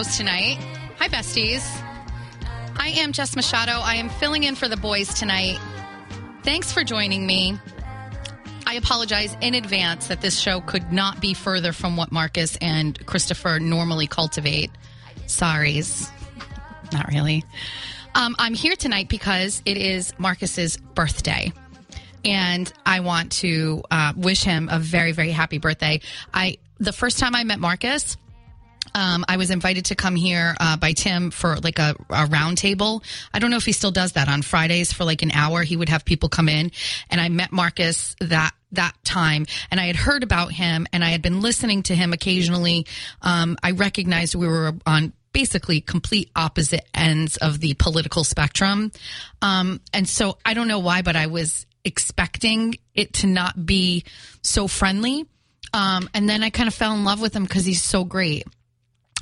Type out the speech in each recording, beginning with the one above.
Tonight. Hi, besties. I am Jess Machado. I am filling in for the boys tonight. Thanks for joining me. I apologize in advance that this show could not be further from what Marcus and Christopher normally cultivate. Sorries. Not really. Um, I'm here tonight because it is Marcus's birthday and I want to uh, wish him a very, very happy birthday. I the first time I met Marcus, um, I was invited to come here uh, by Tim for like a, a round table. I don't know if he still does that on Fridays for like an hour. He would have people come in, and I met Marcus that that time, and I had heard about him, and I had been listening to him occasionally. Um, I recognized we were on basically complete opposite ends of the political spectrum, um, and so I don't know why, but I was expecting it to not be so friendly. Um, and then I kind of fell in love with him because he's so great.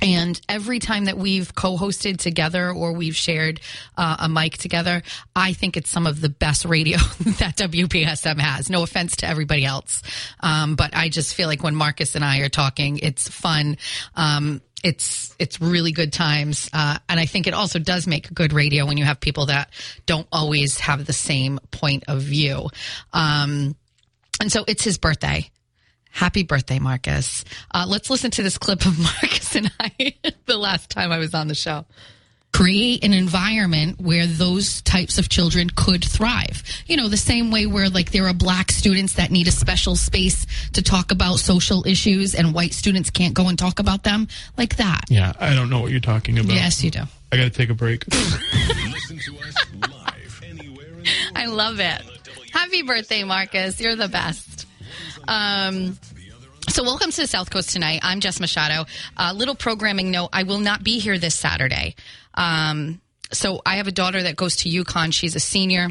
And every time that we've co-hosted together or we've shared uh, a mic together, I think it's some of the best radio that WBSM has. No offense to everybody else, um, but I just feel like when Marcus and I are talking, it's fun. Um, it's it's really good times, uh, and I think it also does make good radio when you have people that don't always have the same point of view. Um, and so it's his birthday. Happy birthday, Marcus. Uh, let's listen to this clip of Marcus and I the last time I was on the show. Create an environment where those types of children could thrive. You know, the same way where like there are black students that need a special space to talk about social issues and white students can't go and talk about them like that. Yeah, I don't know what you're talking about. Yes, you do. I got to take a break. Listen to us live anywhere in the world. I love it. Happy birthday, Marcus. You're the best. Um, so, welcome to the South Coast tonight. I'm Jess Machado. A little programming note I will not be here this Saturday. Um, so, I have a daughter that goes to UConn. She's a senior.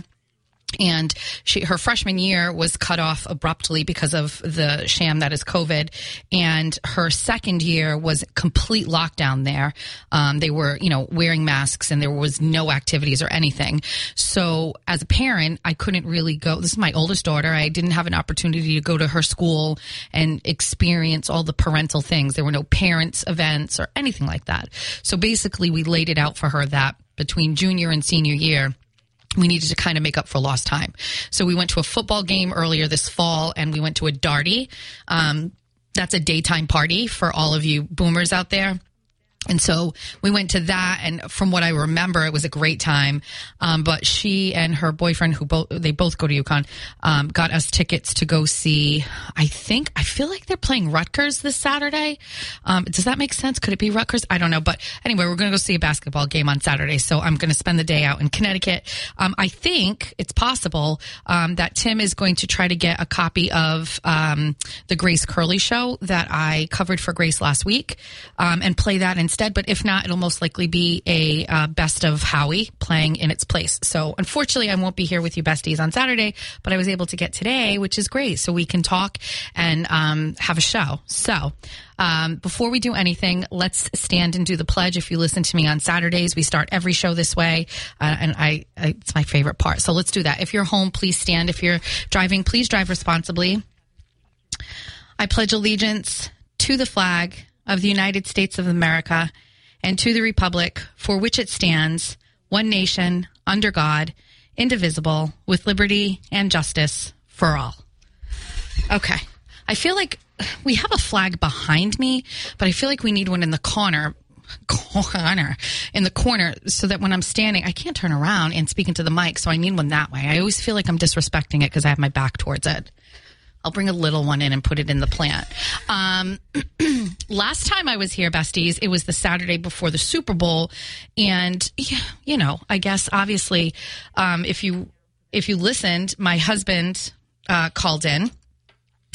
And she, her freshman year was cut off abruptly because of the sham that is COVID. And her second year was complete lockdown there. Um, they were, you know, wearing masks and there was no activities or anything. So as a parent, I couldn't really go. This is my oldest daughter. I didn't have an opportunity to go to her school and experience all the parental things. There were no parents events or anything like that. So basically we laid it out for her that between junior and senior year, we needed to kind of make up for lost time. So we went to a football game earlier this fall and we went to a Darty. Um, that's a daytime party for all of you boomers out there. And so we went to that, and from what I remember, it was a great time. Um, but she and her boyfriend, who both they both go to UConn, um, got us tickets to go see. I think I feel like they're playing Rutgers this Saturday. Um, does that make sense? Could it be Rutgers? I don't know. But anyway, we're going to go see a basketball game on Saturday, so I'm going to spend the day out in Connecticut. Um, I think it's possible um, that Tim is going to try to get a copy of um, the Grace Curley show that I covered for Grace last week and play that instead. But if not, it'll most likely be a uh, best of Howie playing in its place. So unfortunately, I won't be here with you besties on Saturday, but I was able to get today, which is great. So we can talk and um, have a show. So. Um, before we do anything, let's stand and do the pledge. If you listen to me on Saturdays, we start every show this way, uh, and I, I it's my favorite part. So let's do that. If you're home, please stand. If you're driving, please drive responsibly. I pledge allegiance to the flag of the United States of America and to the republic for which it stands, one nation, under God, indivisible, with liberty and justice for all. Okay. I feel like we have a flag behind me, but I feel like we need one in the corner. Corner in the corner so that when I'm standing, I can't turn around and speak into the mic. So I need one that way. I always feel like I'm disrespecting it because I have my back towards it. I'll bring a little one in and put it in the plant. Um, last time I was here, besties, it was the Saturday before the Super Bowl, and you know, I guess obviously, um, if you if you listened, my husband uh, called in.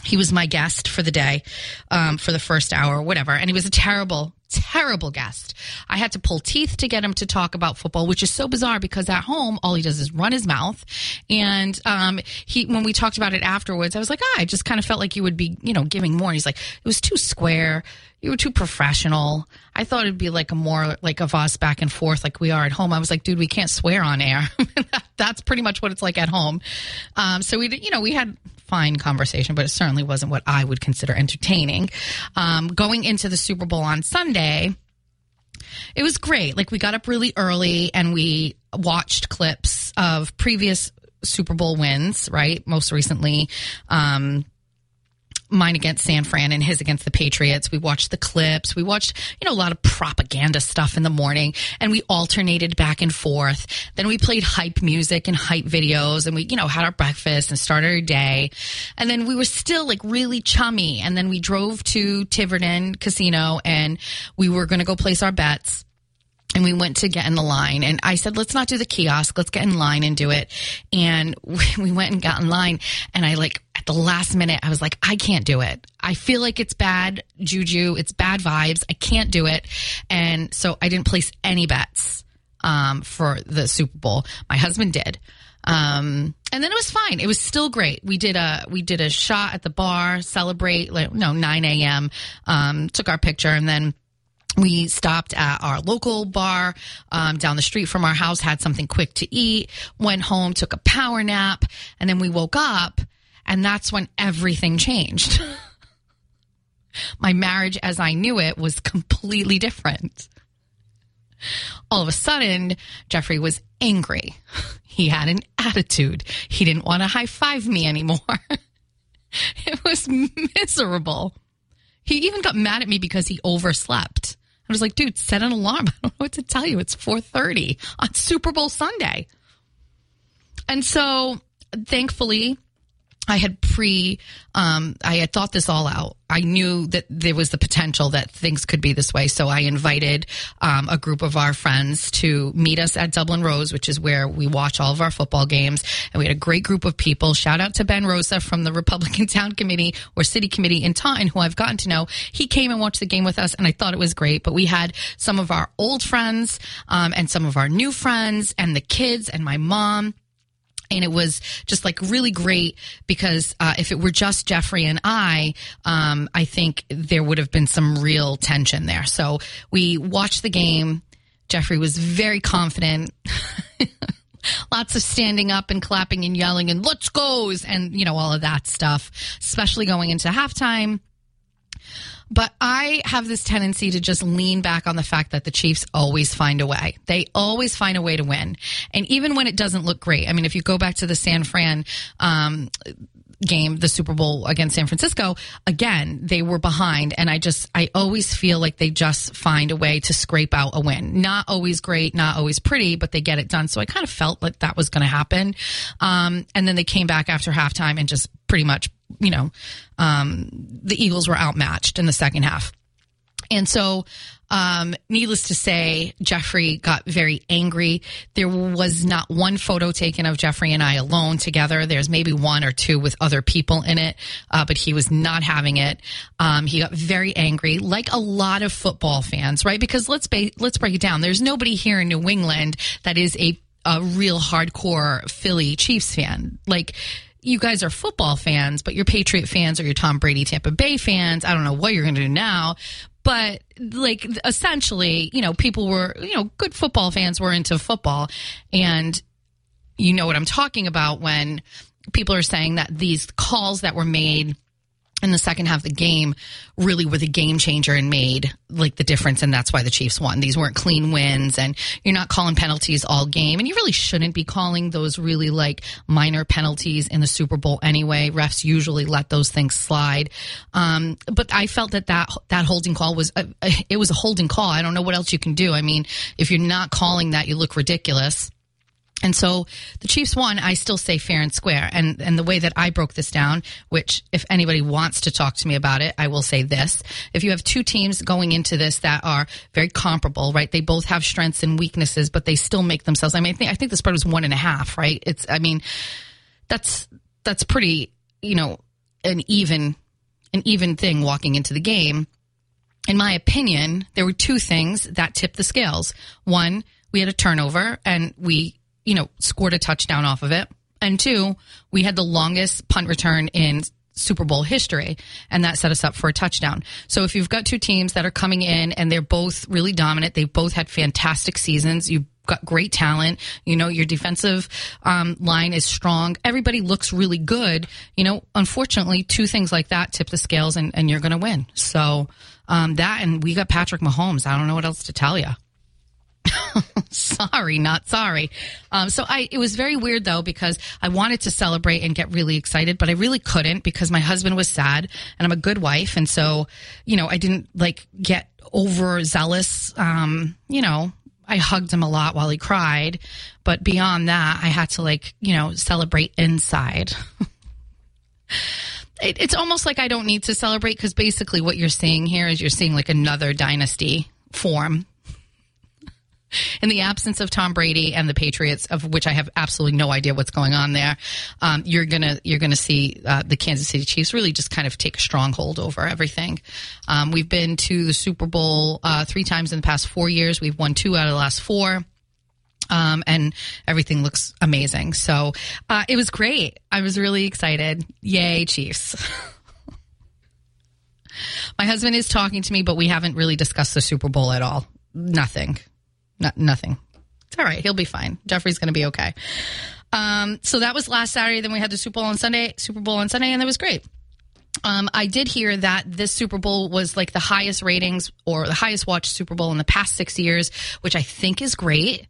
He was my guest for the day, um, for the first hour, whatever, and he was a terrible, terrible guest. I had to pull teeth to get him to talk about football, which is so bizarre because at home all he does is run his mouth. And um, he, when we talked about it afterwards, I was like, ah, I just kind of felt like you would be, you know, giving more. And he's like, it was too square. You were too professional. I thought it'd be like a more like of us back and forth like we are at home. I was like, dude, we can't swear on air. That's pretty much what it's like at home. Um, so we, you know, we had fine conversation, but it certainly wasn't what I would consider entertaining. Um, going into the Super Bowl on Sunday, it was great. Like we got up really early and we watched clips of previous Super Bowl wins, right? Most recently, um, mine against San Fran and his against the Patriots. We watched the clips. We watched, you know, a lot of propaganda stuff in the morning and we alternated back and forth. Then we played hype music and hype videos and we, you know, had our breakfast and started our day. And then we were still like really chummy. And then we drove to Tiverton Casino and we were going to go place our bets and we went to get in the line. And i said let's not do the kiosk. Let's get in line and do it. And we went and got in line. And i like at the last minute i was like i can't do it. I feel like it's bad juju. It's bad vibes. I can't do it. And so i didn't place any bets um, for the super bowl. My husband did. Um, and then it was fine. It was still great. We did a we did a shot at the bar, celebrate like no nine a.m. Um, took our picture, and then we stopped at our local bar um, down the street from our house, had something quick to eat, went home, took a power nap, and then we woke up, and that's when everything changed. My marriage as I knew it was completely different. All of a sudden, Jeffrey was angry. He had an attitude. He didn't want to high five me anymore. it was miserable. He even got mad at me because he overslept. I was like, dude, set an alarm. I don't know what to tell you. It's 4:30 on Super Bowl Sunday. And so, thankfully, I had pre, um, I had thought this all out. I knew that there was the potential that things could be this way. So I invited um, a group of our friends to meet us at Dublin Rose, which is where we watch all of our football games. And we had a great group of people. Shout out to Ben Rosa from the Republican Town Committee or City Committee in Taunton, who I've gotten to know. He came and watched the game with us, and I thought it was great. But we had some of our old friends um, and some of our new friends and the kids and my mom and it was just like really great because uh, if it were just Jeffrey and I, um, I think there would have been some real tension there. So we watched the game. Jeffrey was very confident. Lots of standing up and clapping and yelling and let's goes and you know all of that stuff, especially going into halftime. But I have this tendency to just lean back on the fact that the Chiefs always find a way. They always find a way to win. And even when it doesn't look great, I mean, if you go back to the San Fran, um, game, the Super Bowl against San Francisco, again, they were behind. And I just, I always feel like they just find a way to scrape out a win. Not always great, not always pretty, but they get it done. So I kind of felt like that was going to happen. Um, and then they came back after halftime and just pretty much, you know, um, the Eagles were outmatched in the second half. And so, um, needless to say, Jeffrey got very angry. There was not one photo taken of Jeffrey and I alone together. There's maybe one or two with other people in it, uh, but he was not having it. Um, he got very angry, like a lot of football fans, right? Because let's ba- let's break it down. There's nobody here in New England that is a a real hardcore Philly Chiefs fan. Like you guys are football fans, but you're Patriot fans or you're Tom Brady Tampa Bay fans. I don't know what you're going to do now, but like essentially, you know, people were, you know, good football fans were into football and you know what I'm talking about when people are saying that these calls that were made in the second half of the game really were the game changer and made like the difference and that's why the Chiefs won. These weren't clean wins and you're not calling penalties all game and you really shouldn't be calling those really like minor penalties in the Super Bowl anyway. Refs usually let those things slide. Um, but I felt that that that holding call was a, it was a holding call. I don't know what else you can do. I mean, if you're not calling that you look ridiculous. And so the Chiefs won, I still say fair and square. And and the way that I broke this down, which if anybody wants to talk to me about it, I will say this. If you have two teams going into this that are very comparable, right? They both have strengths and weaknesses, but they still make themselves I mean I think I think the spread was one and a half, right? It's I mean, that's that's pretty, you know, an even an even thing walking into the game. In my opinion, there were two things that tipped the scales. One, we had a turnover and we you know, scored a touchdown off of it. And two, we had the longest punt return in Super Bowl history, and that set us up for a touchdown. So if you've got two teams that are coming in and they're both really dominant, they've both had fantastic seasons. You've got great talent. You know, your defensive um, line is strong. Everybody looks really good. You know, unfortunately, two things like that tip the scales, and, and you're going to win. So um, that, and we got Patrick Mahomes. I don't know what else to tell you. sorry, not sorry. Um, so I, it was very weird though because I wanted to celebrate and get really excited, but I really couldn't because my husband was sad and I'm a good wife. And so, you know, I didn't like get overzealous. Um, you know, I hugged him a lot while he cried, but beyond that, I had to like, you know, celebrate inside. it, it's almost like I don't need to celebrate because basically what you're seeing here is you're seeing like another dynasty form in the absence of Tom Brady and the Patriots, of which I have absolutely no idea what's going on there, um, you're gonna you're gonna see uh, the Kansas City Chiefs really just kind of take a stronghold over everything. Um, we've been to the Super Bowl uh, three times in the past four years. We've won two out of the last four. Um, and everything looks amazing. So uh, it was great. I was really excited. Yay, Chiefs. My husband is talking to me, but we haven't really discussed the Super Bowl at all. Nothing. No, nothing. It's all right. He'll be fine. Jeffrey's going to be okay. Um, so that was last Saturday. Then we had the Super Bowl on Sunday, Super Bowl on Sunday, and that was great. Um, I did hear that this Super Bowl was like the highest ratings or the highest watched Super Bowl in the past six years, which I think is great.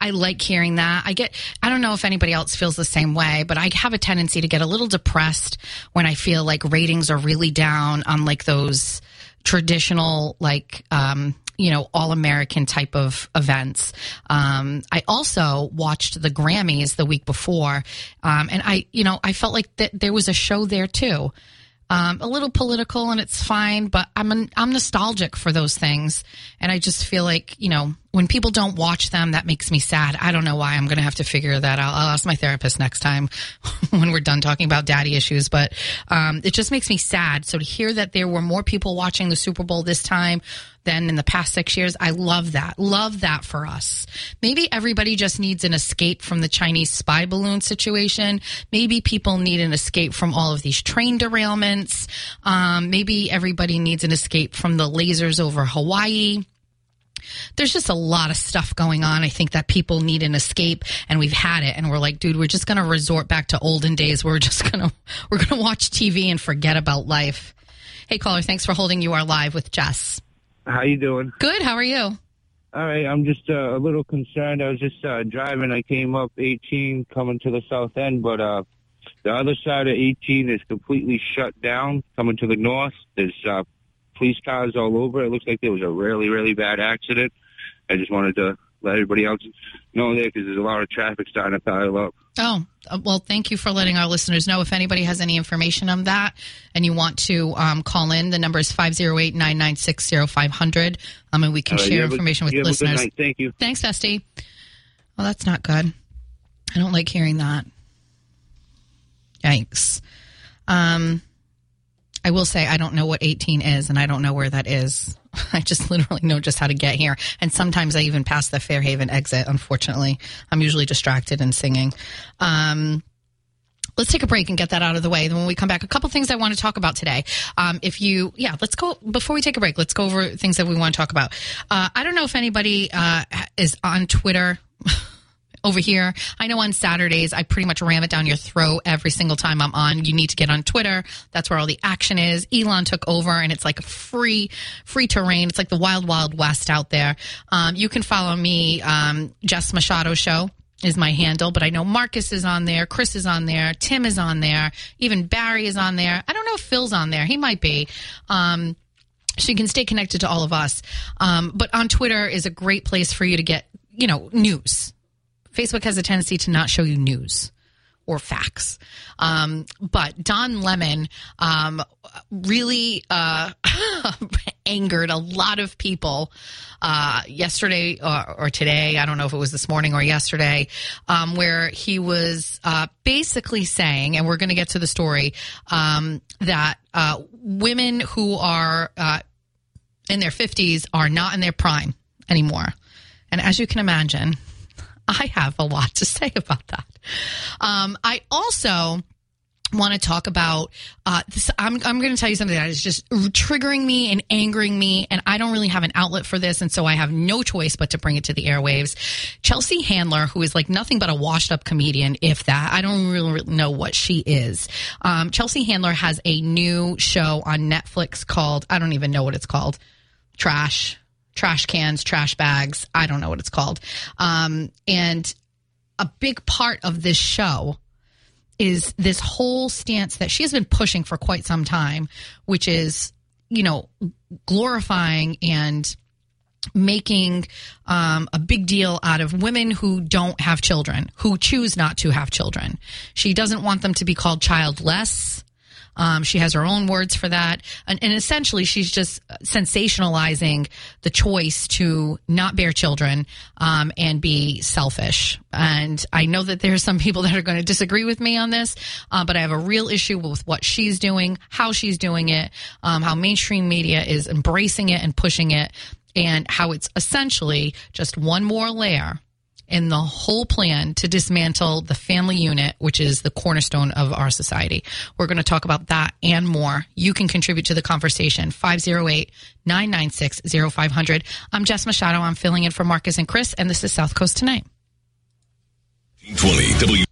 I like hearing that. I get, I don't know if anybody else feels the same way, but I have a tendency to get a little depressed when I feel like ratings are really down on like those traditional, like, um, you know, all American type of events. Um, I also watched the Grammys the week before, um, and I, you know, I felt like that there was a show there too. Um, a little political and it's fine, but I'm an, I'm nostalgic for those things, and I just feel like you know when people don't watch them, that makes me sad. I don't know why. I'm going to have to figure that out. I'll ask my therapist next time when we're done talking about daddy issues. But um, it just makes me sad. So to hear that there were more people watching the Super Bowl this time than in the past six years, I love that. Love that for us. Maybe everybody just needs an escape from the Chinese spy balloon situation. Maybe people need an escape from all of these train derailments. Um, maybe everybody needs an escape from the lasers over Hawaii there's just a lot of stuff going on. I think that people need an escape and we've had it and we're like, dude, we're just going to resort back to olden days. We're just going to, we're going to watch TV and forget about life. Hey caller, thanks for holding. You are live with Jess. How you doing? Good. How are you? All right. I'm just uh, a little concerned. I was just uh, driving. I came up 18 coming to the south end, but uh, the other side of 18 is completely shut down coming to the north. There's uh, police cars all over. It looks like there was a really, really bad accident. I just wanted to let everybody else know there because there's a lot of traffic starting to pile up. Oh, uh, well, thank you for letting our listeners know. If anybody has any information on that and you want to um, call in, the number is 508 996 0500. Um, and we can Uh, share have a- information with listeners. Thank you. Thanks, Dusty. Well, that's not good. I don't like hearing that. Yikes. Um, I will say I don't know what 18 is, and I don't know where that is. I just literally know just how to get here. And sometimes I even pass the Fairhaven exit, unfortunately. I'm usually distracted and singing. Um, let's take a break and get that out of the way. Then when we come back, a couple things I want to talk about today. Um, if you, yeah, let's go before we take a break. Let's go over things that we want to talk about. Uh, I don't know if anybody uh, is on Twitter. over here. I know on Saturdays I pretty much ram it down your throat every single time I'm on. You need to get on Twitter. That's where all the action is. Elon took over and it's like a free, free terrain. It's like the wild, wild west out there. Um, you can follow me, um, Jess Machado Show is my handle, but I know Marcus is on there, Chris is on there, Tim is on there, even Barry is on there. I don't know if Phil's on there. He might be. Um, so you can stay connected to all of us. Um, but on Twitter is a great place for you to get, you know, news. Facebook has a tendency to not show you news or facts. Um, but Don Lemon um, really uh, angered a lot of people uh, yesterday or, or, today. I don't know if it was this morning or yesterday, um, where he was uh, basically saying, and we're going to get to the story, um, that uh, women who are uh, in their 50s are not in their prime anymore. And as you can imagine, I have a lot to say about that. Um, I also want to talk about uh, this. I'm, I'm going to tell you something that is just triggering me and angering me, and I don't really have an outlet for this, and so I have no choice but to bring it to the airwaves. Chelsea Handler, who is like nothing but a washed up comedian, if that, I don't really know what she is. Um, Chelsea Handler has a new show on Netflix called, I don't even know what it's called, Trash trash cans, trash bags. I don't know what it's called. Um, and a big part of this show is this whole stance that she has been pushing for quite some time, which is, you know, glorifying and making um, a big deal out of women who don't have children, who choose not to have children. She doesn't want them to be called childless. Um, she has her own words for that. And, and, essentially, she's just sensationalizing the choice to not bear children um, and be selfish. And I know that there's some people that are going to disagree with me on this, uh, but I have a real issue with what she's doing, how she's doing it, um, how mainstream media is embracing it and pushing it, and how it's essentially just one more layer in the whole plan to dismantle the family unit, which is the cornerstone of our society. We're going to talk about that and more. You can contribute to the conversation. 508 996 0500. I'm Jess Machado. I'm filling in for Marcus and Chris, and this is South Coast Tonight. 20 W.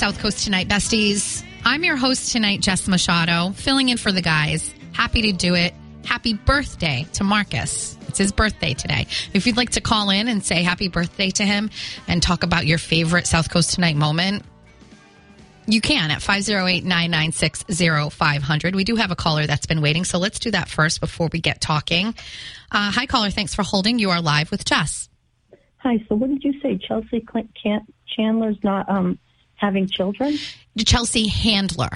South Coast Tonight, besties. I'm your host tonight, Jess Machado, filling in for the guys. Happy to do it. Happy birthday to Marcus. It's his birthday today. If you'd like to call in and say happy birthday to him and talk about your favorite South Coast Tonight moment, you can at 508 996 0500. We do have a caller that's been waiting, so let's do that first before we get talking. Uh, hi, caller. Thanks for holding. You are live with Jess. Hi. So, what did you say? Chelsea Clint Chandler's not um, having children? Chelsea Handler.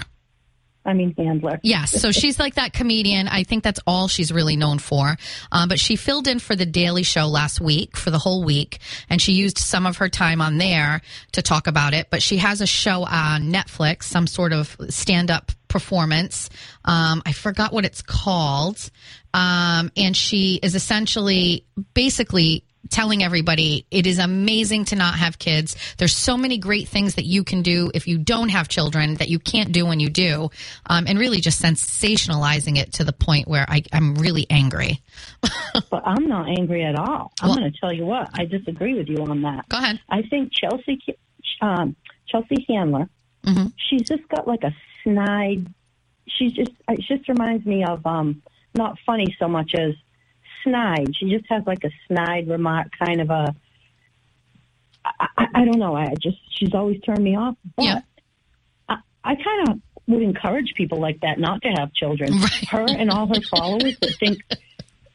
I mean, Handler. Yes. So she's like that comedian. I think that's all she's really known for. Um, but she filled in for The Daily Show last week for the whole week, and she used some of her time on there to talk about it. But she has a show on Netflix, some sort of stand up performance. Um, I forgot what it's called. Um, and she is essentially basically telling everybody it is amazing to not have kids. There's so many great things that you can do if you don't have children that you can't do when you do, um, and really just sensationalizing it to the point where I, am really angry. but I'm not angry at all. I'm well, going to tell you what. I disagree with you on that. Go ahead. I think Chelsea um, Chelsea Handler. Mm-hmm. She's just got like a snide. She's just. It just reminds me of um, not funny so much as snide. She just has like a snide remark, kind of a. I, I, I don't know. I just she's always turned me off. But yeah. I, I kind of would encourage people like that not to have children. Right. Her and all her followers that think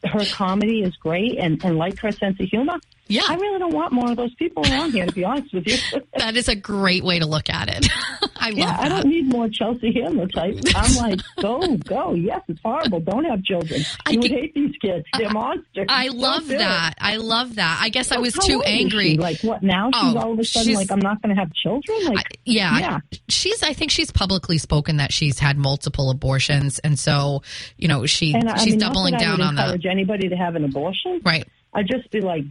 her comedy is great and, and like her sense of humor. Yeah. I really don't want more of those people around here, to be honest with you. that is a great way to look at it. I yeah, I don't need more Chelsea Handler type. I'm like, go, go. Yes, it's horrible. Don't have children. I You would get- hate these kids. They're monsters. I Don't love it. that. I love that. I guess I was too angry. Like what now? She's Oh, all of a sudden like I'm not going to have children. Like I- yeah, yeah. she's. I think she's publicly spoken that she's had multiple abortions, and so you know she and she's I mean, doubling that I down would on encourage anybody to have an abortion. right. I'd just be like,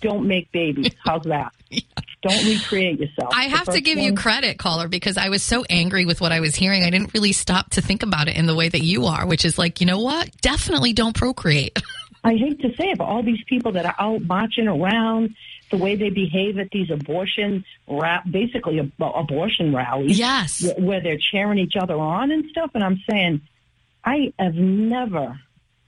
don't make babies. How's that? Don't recreate yourself. I have to give you credit, caller, because I was so angry with what I was hearing. I didn't really stop to think about it in the way that you are, which is like, you know what? Definitely don't procreate. I hate to say it, but all these people that are out marching around, the way they behave at these abortion, ra- basically ab- abortion rallies, yes. wh- where they're cheering each other on and stuff. And I'm saying, I have never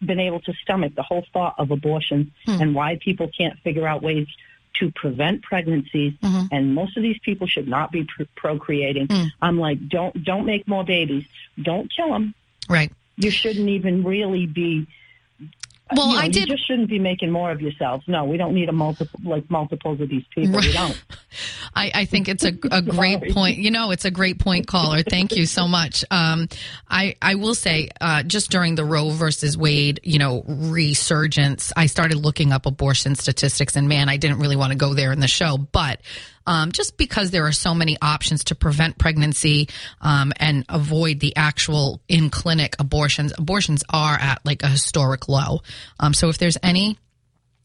been able to stomach the whole thought of abortion Hmm. and why people can't figure out ways to prevent pregnancies. Mhm. And most of these people should not be pr- procreating. Hmm. I'm like, don't don't make more babies. Don't kill them. Right. You shouldn't even really be. Well, you know, I you just shouldn't be making more of yourselves. No, we don't need a multiple like multiples of these people. We don't. I, I think it's a, a great point. You know, it's a great point, caller. Thank you so much. Um, I, I will say, uh, just during the Roe versus Wade, you know, resurgence, I started looking up abortion statistics and man, I didn't really want to go there in the show, but, um, just because there are so many options to prevent pregnancy, um, and avoid the actual in clinic abortions, abortions are at like a historic low. Um, so if there's any,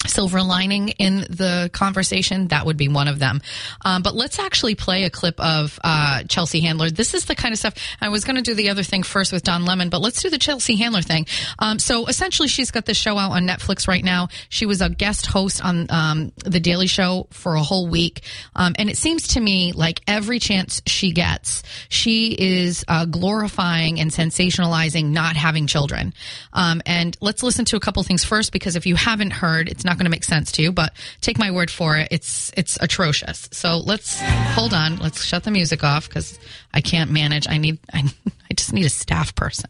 silver lining in the conversation, that would be one of them. Um, but let's actually play a clip of uh, Chelsea Handler. This is the kind of stuff I was going to do the other thing first with Don Lemon, but let's do the Chelsea Handler thing. Um, so essentially, she's got this show out on Netflix right now. She was a guest host on um, the Daily Show for a whole week, um, and it seems to me like every chance she gets, she is uh, glorifying and sensationalizing not having children. Um, and let's listen to a couple things first, because if you haven't heard, it's not going to make sense to you. But take my word for it, it's it's atrocious. So let's hold on. Let's shut the music off because I can't manage. I need I, I just need a staff person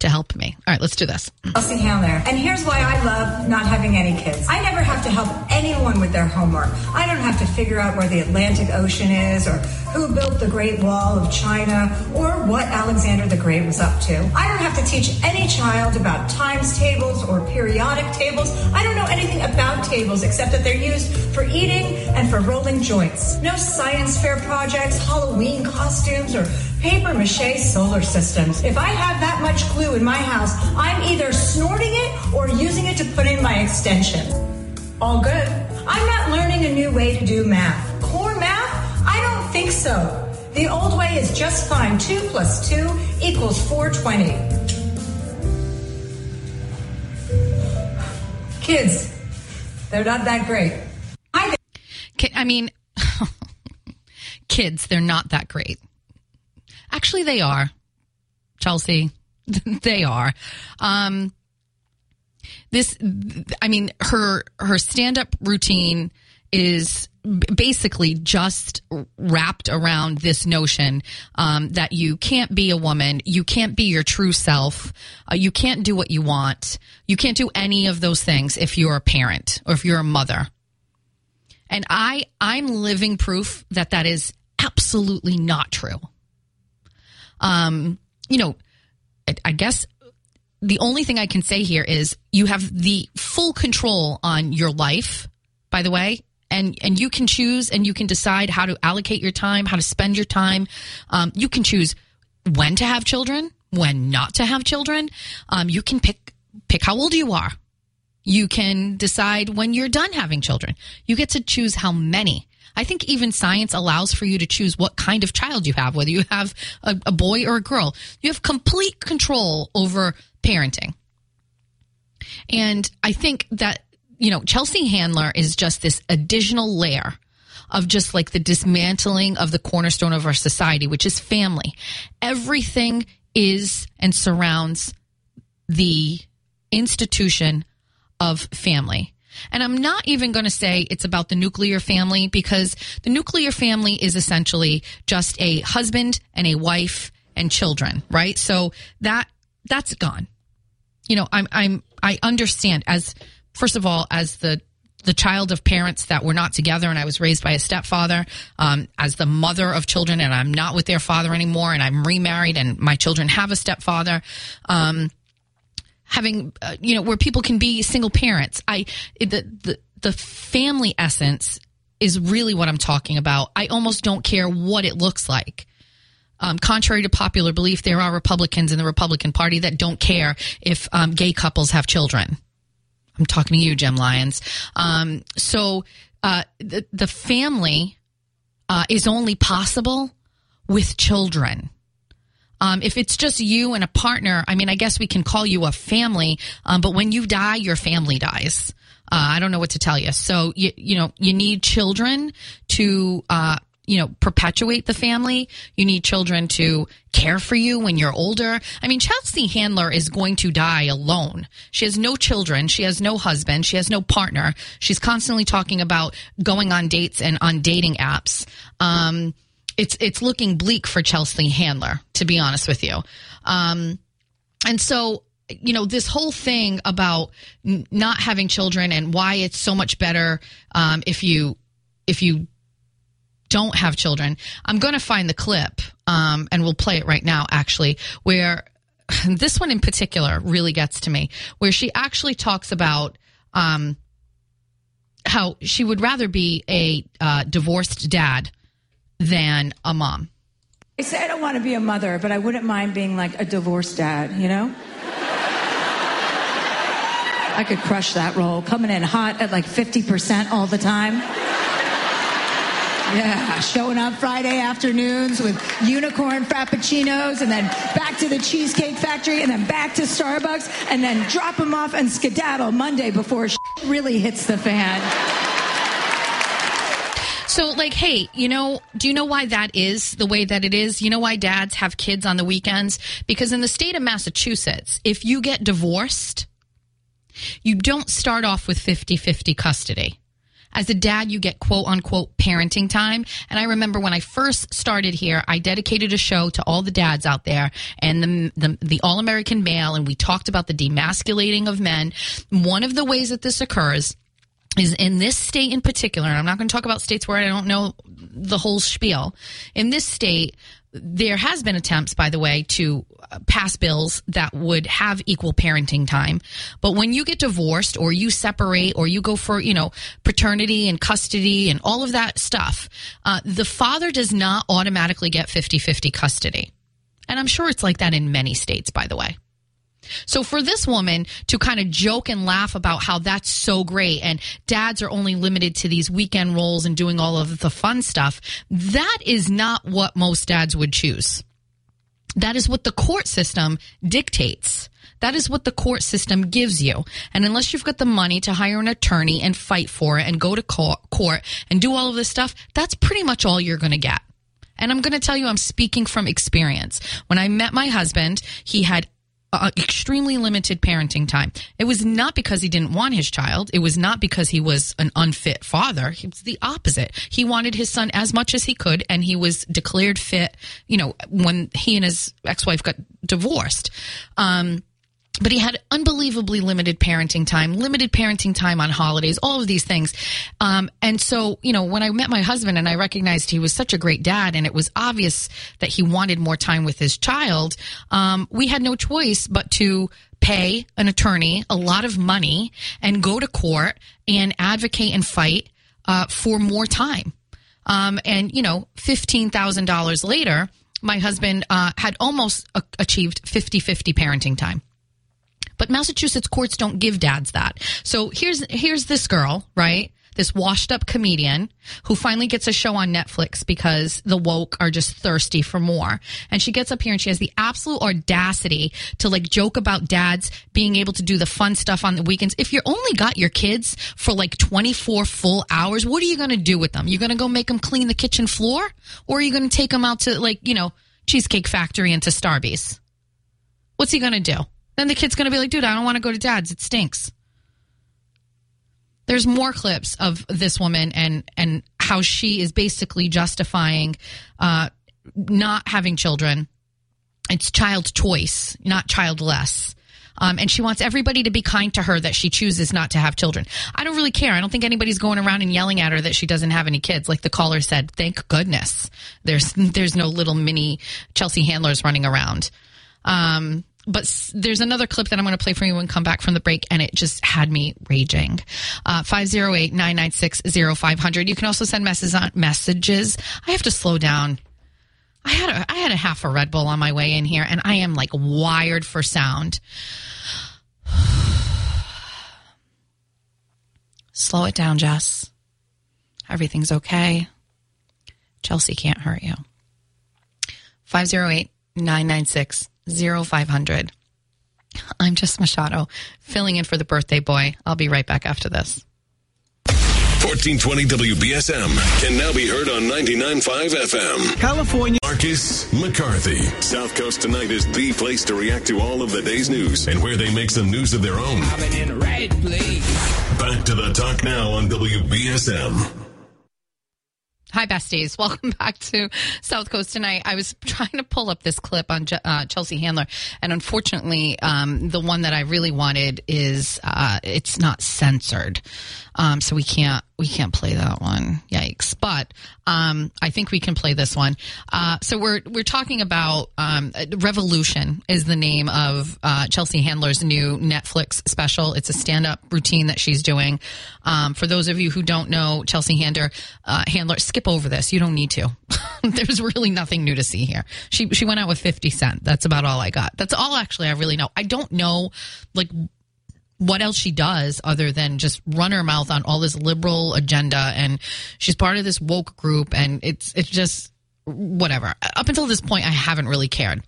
to help me. All right, let's do this. Chelsea Handler. And here's why I love not having any kids. I never have to help anyone with their homework. I don't have to figure out where the Atlantic Ocean is or who built the Great Wall of China or what Alexander the Great was up to. I don't have to teach any child about times tables or periodic tables. I don't know anything about tables except that they're used for eating and for rolling joints. No science fair projects, Halloween costumes, or paper mache solar systems. If I have that much glue in my house, I'm either snorting it or using it to put in my extension. All good. I'm not learning a new way to do math. Core math? I don't think so. The old way is just fine. 2 plus 2 equals 420. Kids, they're not that great. I I mean, kids, they're not that great. Actually, they are. Chelsea, they are. Um, this, I mean, her her stand up routine is basically just wrapped around this notion um, that you can't be a woman, you can't be your true self, uh, you can't do what you want, you can't do any of those things if you're a parent or if you're a mother. And I I'm living proof that that is absolutely not true. Um, you know, I, I guess the only thing I can say here is you have the full control on your life, by the way, and and you can choose and you can decide how to allocate your time, how to spend your time. Um, you can choose when to have children, when not to have children. Um, you can pick pick how old you are. You can decide when you're done having children. You get to choose how many. I think even science allows for you to choose what kind of child you have, whether you have a, a boy or a girl. You have complete control over parenting. And I think that, you know, Chelsea Handler is just this additional layer of just like the dismantling of the cornerstone of our society, which is family. Everything is and surrounds the institution of family. And I'm not even going to say it's about the nuclear family because the nuclear family is essentially just a husband and a wife and children, right? So that that's gone. You know, I'm I'm I understand as first of all as the the child of parents that were not together, and I was raised by a stepfather um, as the mother of children, and I'm not with their father anymore, and I'm remarried, and my children have a stepfather. Um, having, uh, you know, where people can be single parents. I the the the family essence is really what I'm talking about. I almost don't care what it looks like. Um, contrary to popular belief, there are Republicans in the Republican Party that don't care if um, gay couples have children. I'm talking to you, Jim Lyons. Um, so uh, the the family uh, is only possible with children. Um, if it's just you and a partner, I mean, I guess we can call you a family. Um, but when you die, your family dies. Uh, I don't know what to tell you. So you you know you need children to uh, you know perpetuate the family. You need children to care for you when you're older. I mean, Chelsea Handler is going to die alone. She has no children. She has no husband. She has no partner. She's constantly talking about going on dates and on dating apps. Um, it's it's looking bleak for Chelsea Handler, to be honest with you. Um, and so you know this whole thing about n- not having children and why it's so much better um, if you if you don't have children i'm going to find the clip um, and we'll play it right now actually where this one in particular really gets to me where she actually talks about um, how she would rather be a uh, divorced dad than a mom I say I don't want to be a mother, but I wouldn't mind being like a divorced dad, you know? I could crush that role, coming in hot at like 50% all the time. Yeah, showing up Friday afternoons with unicorn frappuccinos and then back to the Cheesecake Factory and then back to Starbucks and then drop them off and skedaddle Monday before really hits the fan. So, like, hey, you know, do you know why that is the way that it is? You know why dads have kids on the weekends? Because in the state of Massachusetts, if you get divorced, you don't start off with 50 50 custody. As a dad, you get quote unquote parenting time. And I remember when I first started here, I dedicated a show to all the dads out there and the, the, the All American male, and we talked about the demasculating of men. One of the ways that this occurs is in this state in particular, and I'm not going to talk about states where I don't know the whole spiel. In this state, there has been attempts, by the way, to uh, pass bills that would have equal parenting time. But when you get divorced or you separate or you go for, you know, paternity and custody and all of that stuff, uh, the father does not automatically get 50 50 custody. And I'm sure it's like that in many states, by the way. So for this woman to kind of joke and laugh about how that's so great and dads are only limited to these weekend roles and doing all of the fun stuff, that is not what most dads would choose. That is what the court system dictates. That is what the court system gives you. And unless you've got the money to hire an attorney and fight for it and go to court and do all of this stuff, that's pretty much all you're going to get. And I'm going to tell you, I'm speaking from experience. When I met my husband, he had uh, extremely limited parenting time. It was not because he didn't want his child. It was not because he was an unfit father. It was the opposite. He wanted his son as much as he could, and he was declared fit. You know, when he and his ex-wife got divorced. Um, but he had unbelievably limited parenting time, limited parenting time on holidays, all of these things. Um, and so, you know, when I met my husband and I recognized he was such a great dad and it was obvious that he wanted more time with his child, um, we had no choice but to pay an attorney a lot of money and go to court and advocate and fight uh, for more time. Um, and, you know, $15,000 later, my husband uh, had almost a- achieved 50 50 parenting time. But Massachusetts courts don't give dads that. So here's here's this girl, right? This washed up comedian who finally gets a show on Netflix because the woke are just thirsty for more. And she gets up here and she has the absolute audacity to like joke about dads being able to do the fun stuff on the weekends. If you only got your kids for like 24 full hours, what are you going to do with them? You're going to go make them clean the kitchen floor or are you going to take them out to like, you know, Cheesecake Factory and to Starbucks? What's he going to do? Then the kid's going to be like, dude, I don't want to go to dad's. It stinks. There's more clips of this woman and and how she is basically justifying uh, not having children. It's child choice, not childless. Um, and she wants everybody to be kind to her that she chooses not to have children. I don't really care. I don't think anybody's going around and yelling at her that she doesn't have any kids. Like the caller said, thank goodness there's there's no little mini Chelsea handlers running around. Um, but there's another clip that I'm going to play for you and come back from the break, and it just had me raging. Uh, 508 996 0500. You can also send messages on messages. I have to slow down. I had a I had a half a Red Bull on my way in here, and I am like wired for sound. Slow it down, Jess. Everything's okay. Chelsea can't hurt you. 508 996 0500. I'm Jess Machado, filling in for the birthday boy. I'll be right back after this. 1420 WBSM can now be heard on 99.5 FM. California. Marcus McCarthy. South Coast Tonight is the place to react to all of the day's news and where they make some news of their own. Back to the talk now on WBSM. Hi, besties. Welcome back to South Coast tonight. I was trying to pull up this clip on uh, Chelsea Handler, and unfortunately, um, the one that I really wanted is uh, it's not censored, um, so we can't we can't play that one. Yikes! But um, I think we can play this one. Uh, so we're we're talking about um, Revolution is the name of uh, Chelsea Handler's new Netflix special. It's a stand up routine that she's doing. Um, for those of you who don't know Chelsea Handler, uh, Handler, skip over this. You don't need to. There's really nothing new to see here. She she went out with Fifty Cent. That's about all I got. That's all actually I really know. I don't know like what else she does other than just run her mouth on all this liberal agenda and she's part of this woke group and it's it's just whatever up until this point i haven't really cared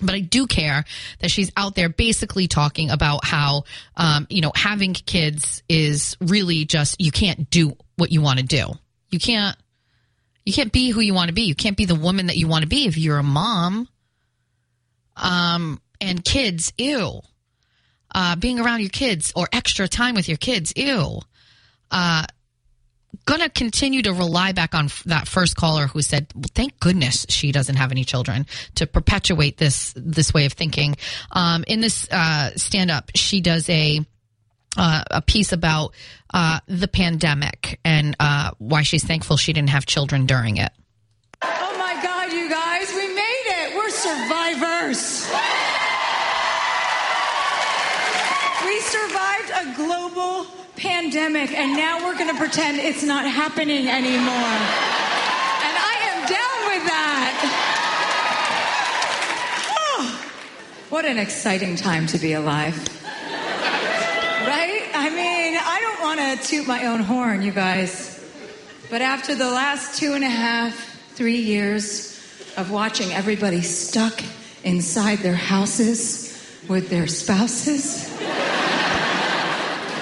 but I do care that she's out there basically talking about how, um, you know, having kids is really just you can't do what you want to do. You can't, you can't be who you want to be. You can't be the woman that you want to be if you're a mom. Um, and kids, ew uh, being around your kids or extra time with your kids. Ew. Uh, gonna continue to rely back on f- that first caller who said, well, "Thank goodness she doesn't have any children." To perpetuate this this way of thinking. Um, in this uh, stand up, she does a uh, a piece about uh, the pandemic and uh, why she's thankful she didn't have children during it. Oh my God, you guys, we made it. We're survivors. We survived a global pandemic, and now we're going to pretend it's not happening anymore. And I am down with that. Oh, what an exciting time to be alive. Right? I mean, I don't want to toot my own horn, you guys. But after the last two and a half, three years of watching everybody stuck inside their houses with their spouses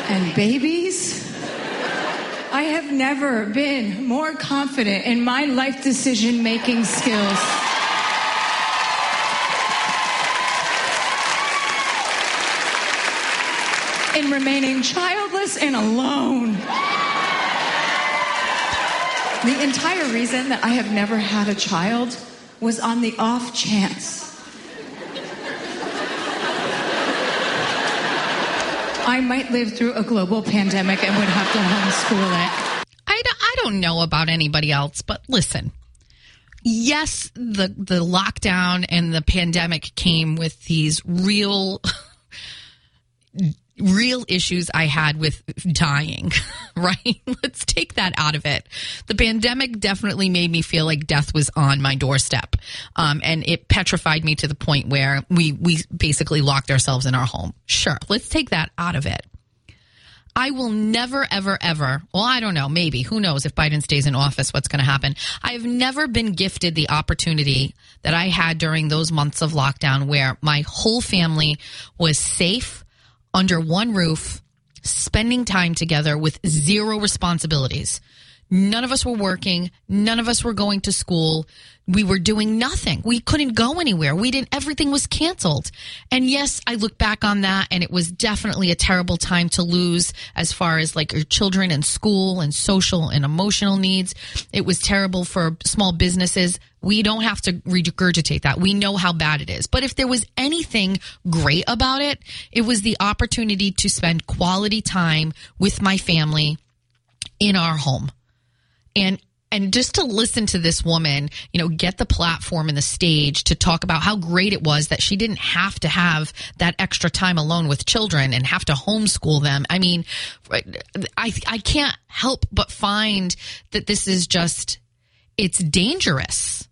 and babies, I have never been more confident in my life decision making skills. In remaining childless and alone. The entire reason that I have never had a child was on the off chance. I might live through a global pandemic and would have to homeschool it. I don't, I don't know about anybody else, but listen. Yes, the the lockdown and the pandemic came with these real real issues I had with dying, right? Let's take that out of it. The pandemic definitely made me feel like death was on my doorstep. Um, and it petrified me to the point where we, we basically locked ourselves in our home. Sure. Let's take that out of it. I will never, ever, ever. Well, I don't know. Maybe. Who knows if Biden stays in office, what's going to happen? I have never been gifted the opportunity that I had during those months of lockdown where my whole family was safe under one roof, spending time together with zero responsibilities. None of us were working. None of us were going to school. We were doing nothing. We couldn't go anywhere. We didn't, everything was canceled. And yes, I look back on that and it was definitely a terrible time to lose as far as like your children and school and social and emotional needs. It was terrible for small businesses. We don't have to regurgitate that. We know how bad it is. But if there was anything great about it, it was the opportunity to spend quality time with my family in our home. And and just to listen to this woman, you know, get the platform and the stage to talk about how great it was that she didn't have to have that extra time alone with children and have to homeschool them. I mean, I I can't help but find that this is just it's dangerous.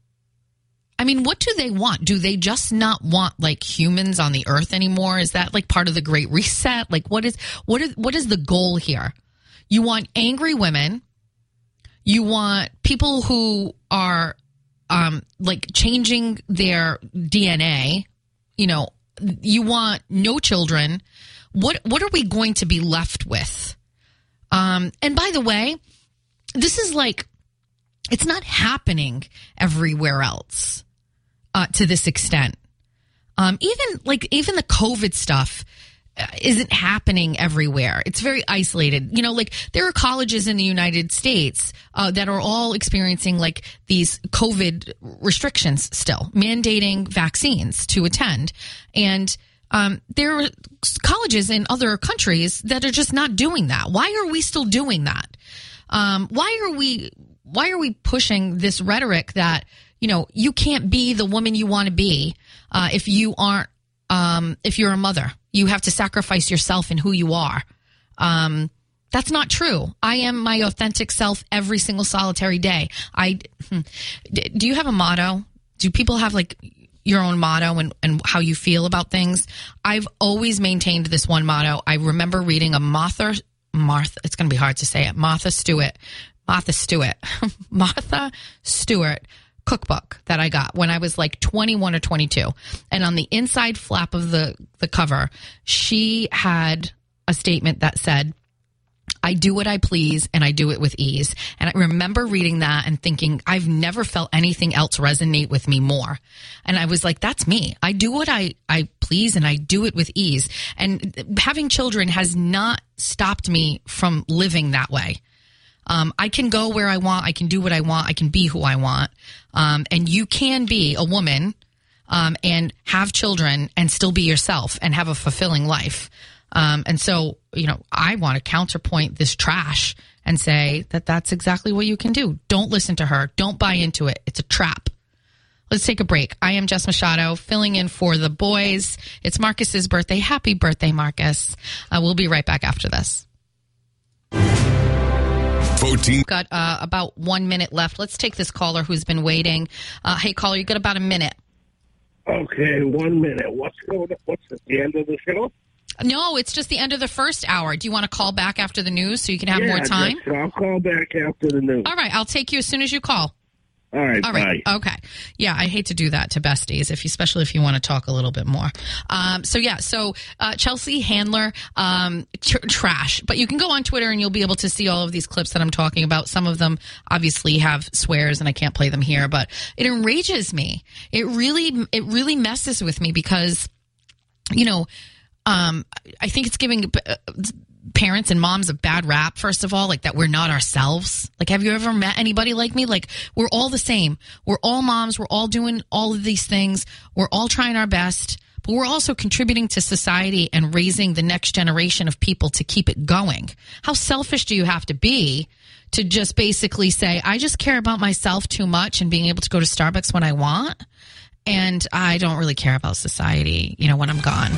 I mean, what do they want? Do they just not want like humans on the earth anymore? Is that like part of the great reset? Like what is what is what is the goal here? You want angry women you want people who are um, like changing their DNA. You know, you want no children. What what are we going to be left with? Um, and by the way, this is like it's not happening everywhere else uh, to this extent. Um, even like even the COVID stuff isn't happening everywhere. It's very isolated. You know, like there are colleges in the United States uh, that are all experiencing like these COVID restrictions still, mandating vaccines to attend. And um, there are colleges in other countries that are just not doing that. Why are we still doing that? Um, why are we why are we pushing this rhetoric that you know you can't be the woman you want to be uh, if you aren't um, if you're a mother you have to sacrifice yourself and who you are. Um, that's not true. I am my authentic self every single solitary day. I hmm. do you have a motto? Do people have like your own motto and, and how you feel about things? I've always maintained this one motto. I remember reading a Martha Martha it's going to be hard to say it. Martha Stewart. Martha Stewart. Martha Stewart cookbook that I got when I was like 21 or 22. And on the inside flap of the, the cover, she had a statement that said, I do what I please and I do it with ease. And I remember reading that and thinking, I've never felt anything else resonate with me more. And I was like, that's me. I do what I, I please and I do it with ease. And having children has not stopped me from living that way. Um, I can go where I want. I can do what I want. I can be who I want. Um, and you can be a woman um, and have children and still be yourself and have a fulfilling life. Um, and so, you know, I want to counterpoint this trash and say that that's exactly what you can do. Don't listen to her. Don't buy into it. It's a trap. Let's take a break. I am Jess Machado, filling in for the boys. It's Marcus's birthday. Happy birthday, Marcus. Uh, we'll be right back after this. 14. Got uh, about one minute left. Let's take this caller who's been waiting. Uh, hey, caller, you got about a minute. Okay, one minute. What's going? What's the end of the show? No, it's just the end of the first hour. Do you want to call back after the news so you can have yeah, more time? I'll call back after the news. All right, I'll take you as soon as you call. All right. All right. Bye. Okay. Yeah, I hate to do that to besties, if especially if you want to talk a little bit more. Um, so yeah, so uh, Chelsea Handler, um, tr- trash. But you can go on Twitter and you'll be able to see all of these clips that I'm talking about. Some of them obviously have swears, and I can't play them here, but it enrages me. It really, it really messes with me because, you know. Um, I think it's giving uh, parents and moms a bad rap, first of all, like that we're not ourselves. Like, have you ever met anybody like me? Like, we're all the same. We're all moms. We're all doing all of these things. We're all trying our best, but we're also contributing to society and raising the next generation of people to keep it going. How selfish do you have to be to just basically say, I just care about myself too much and being able to go to Starbucks when I want? And I don't really care about society, you know, when I'm gone.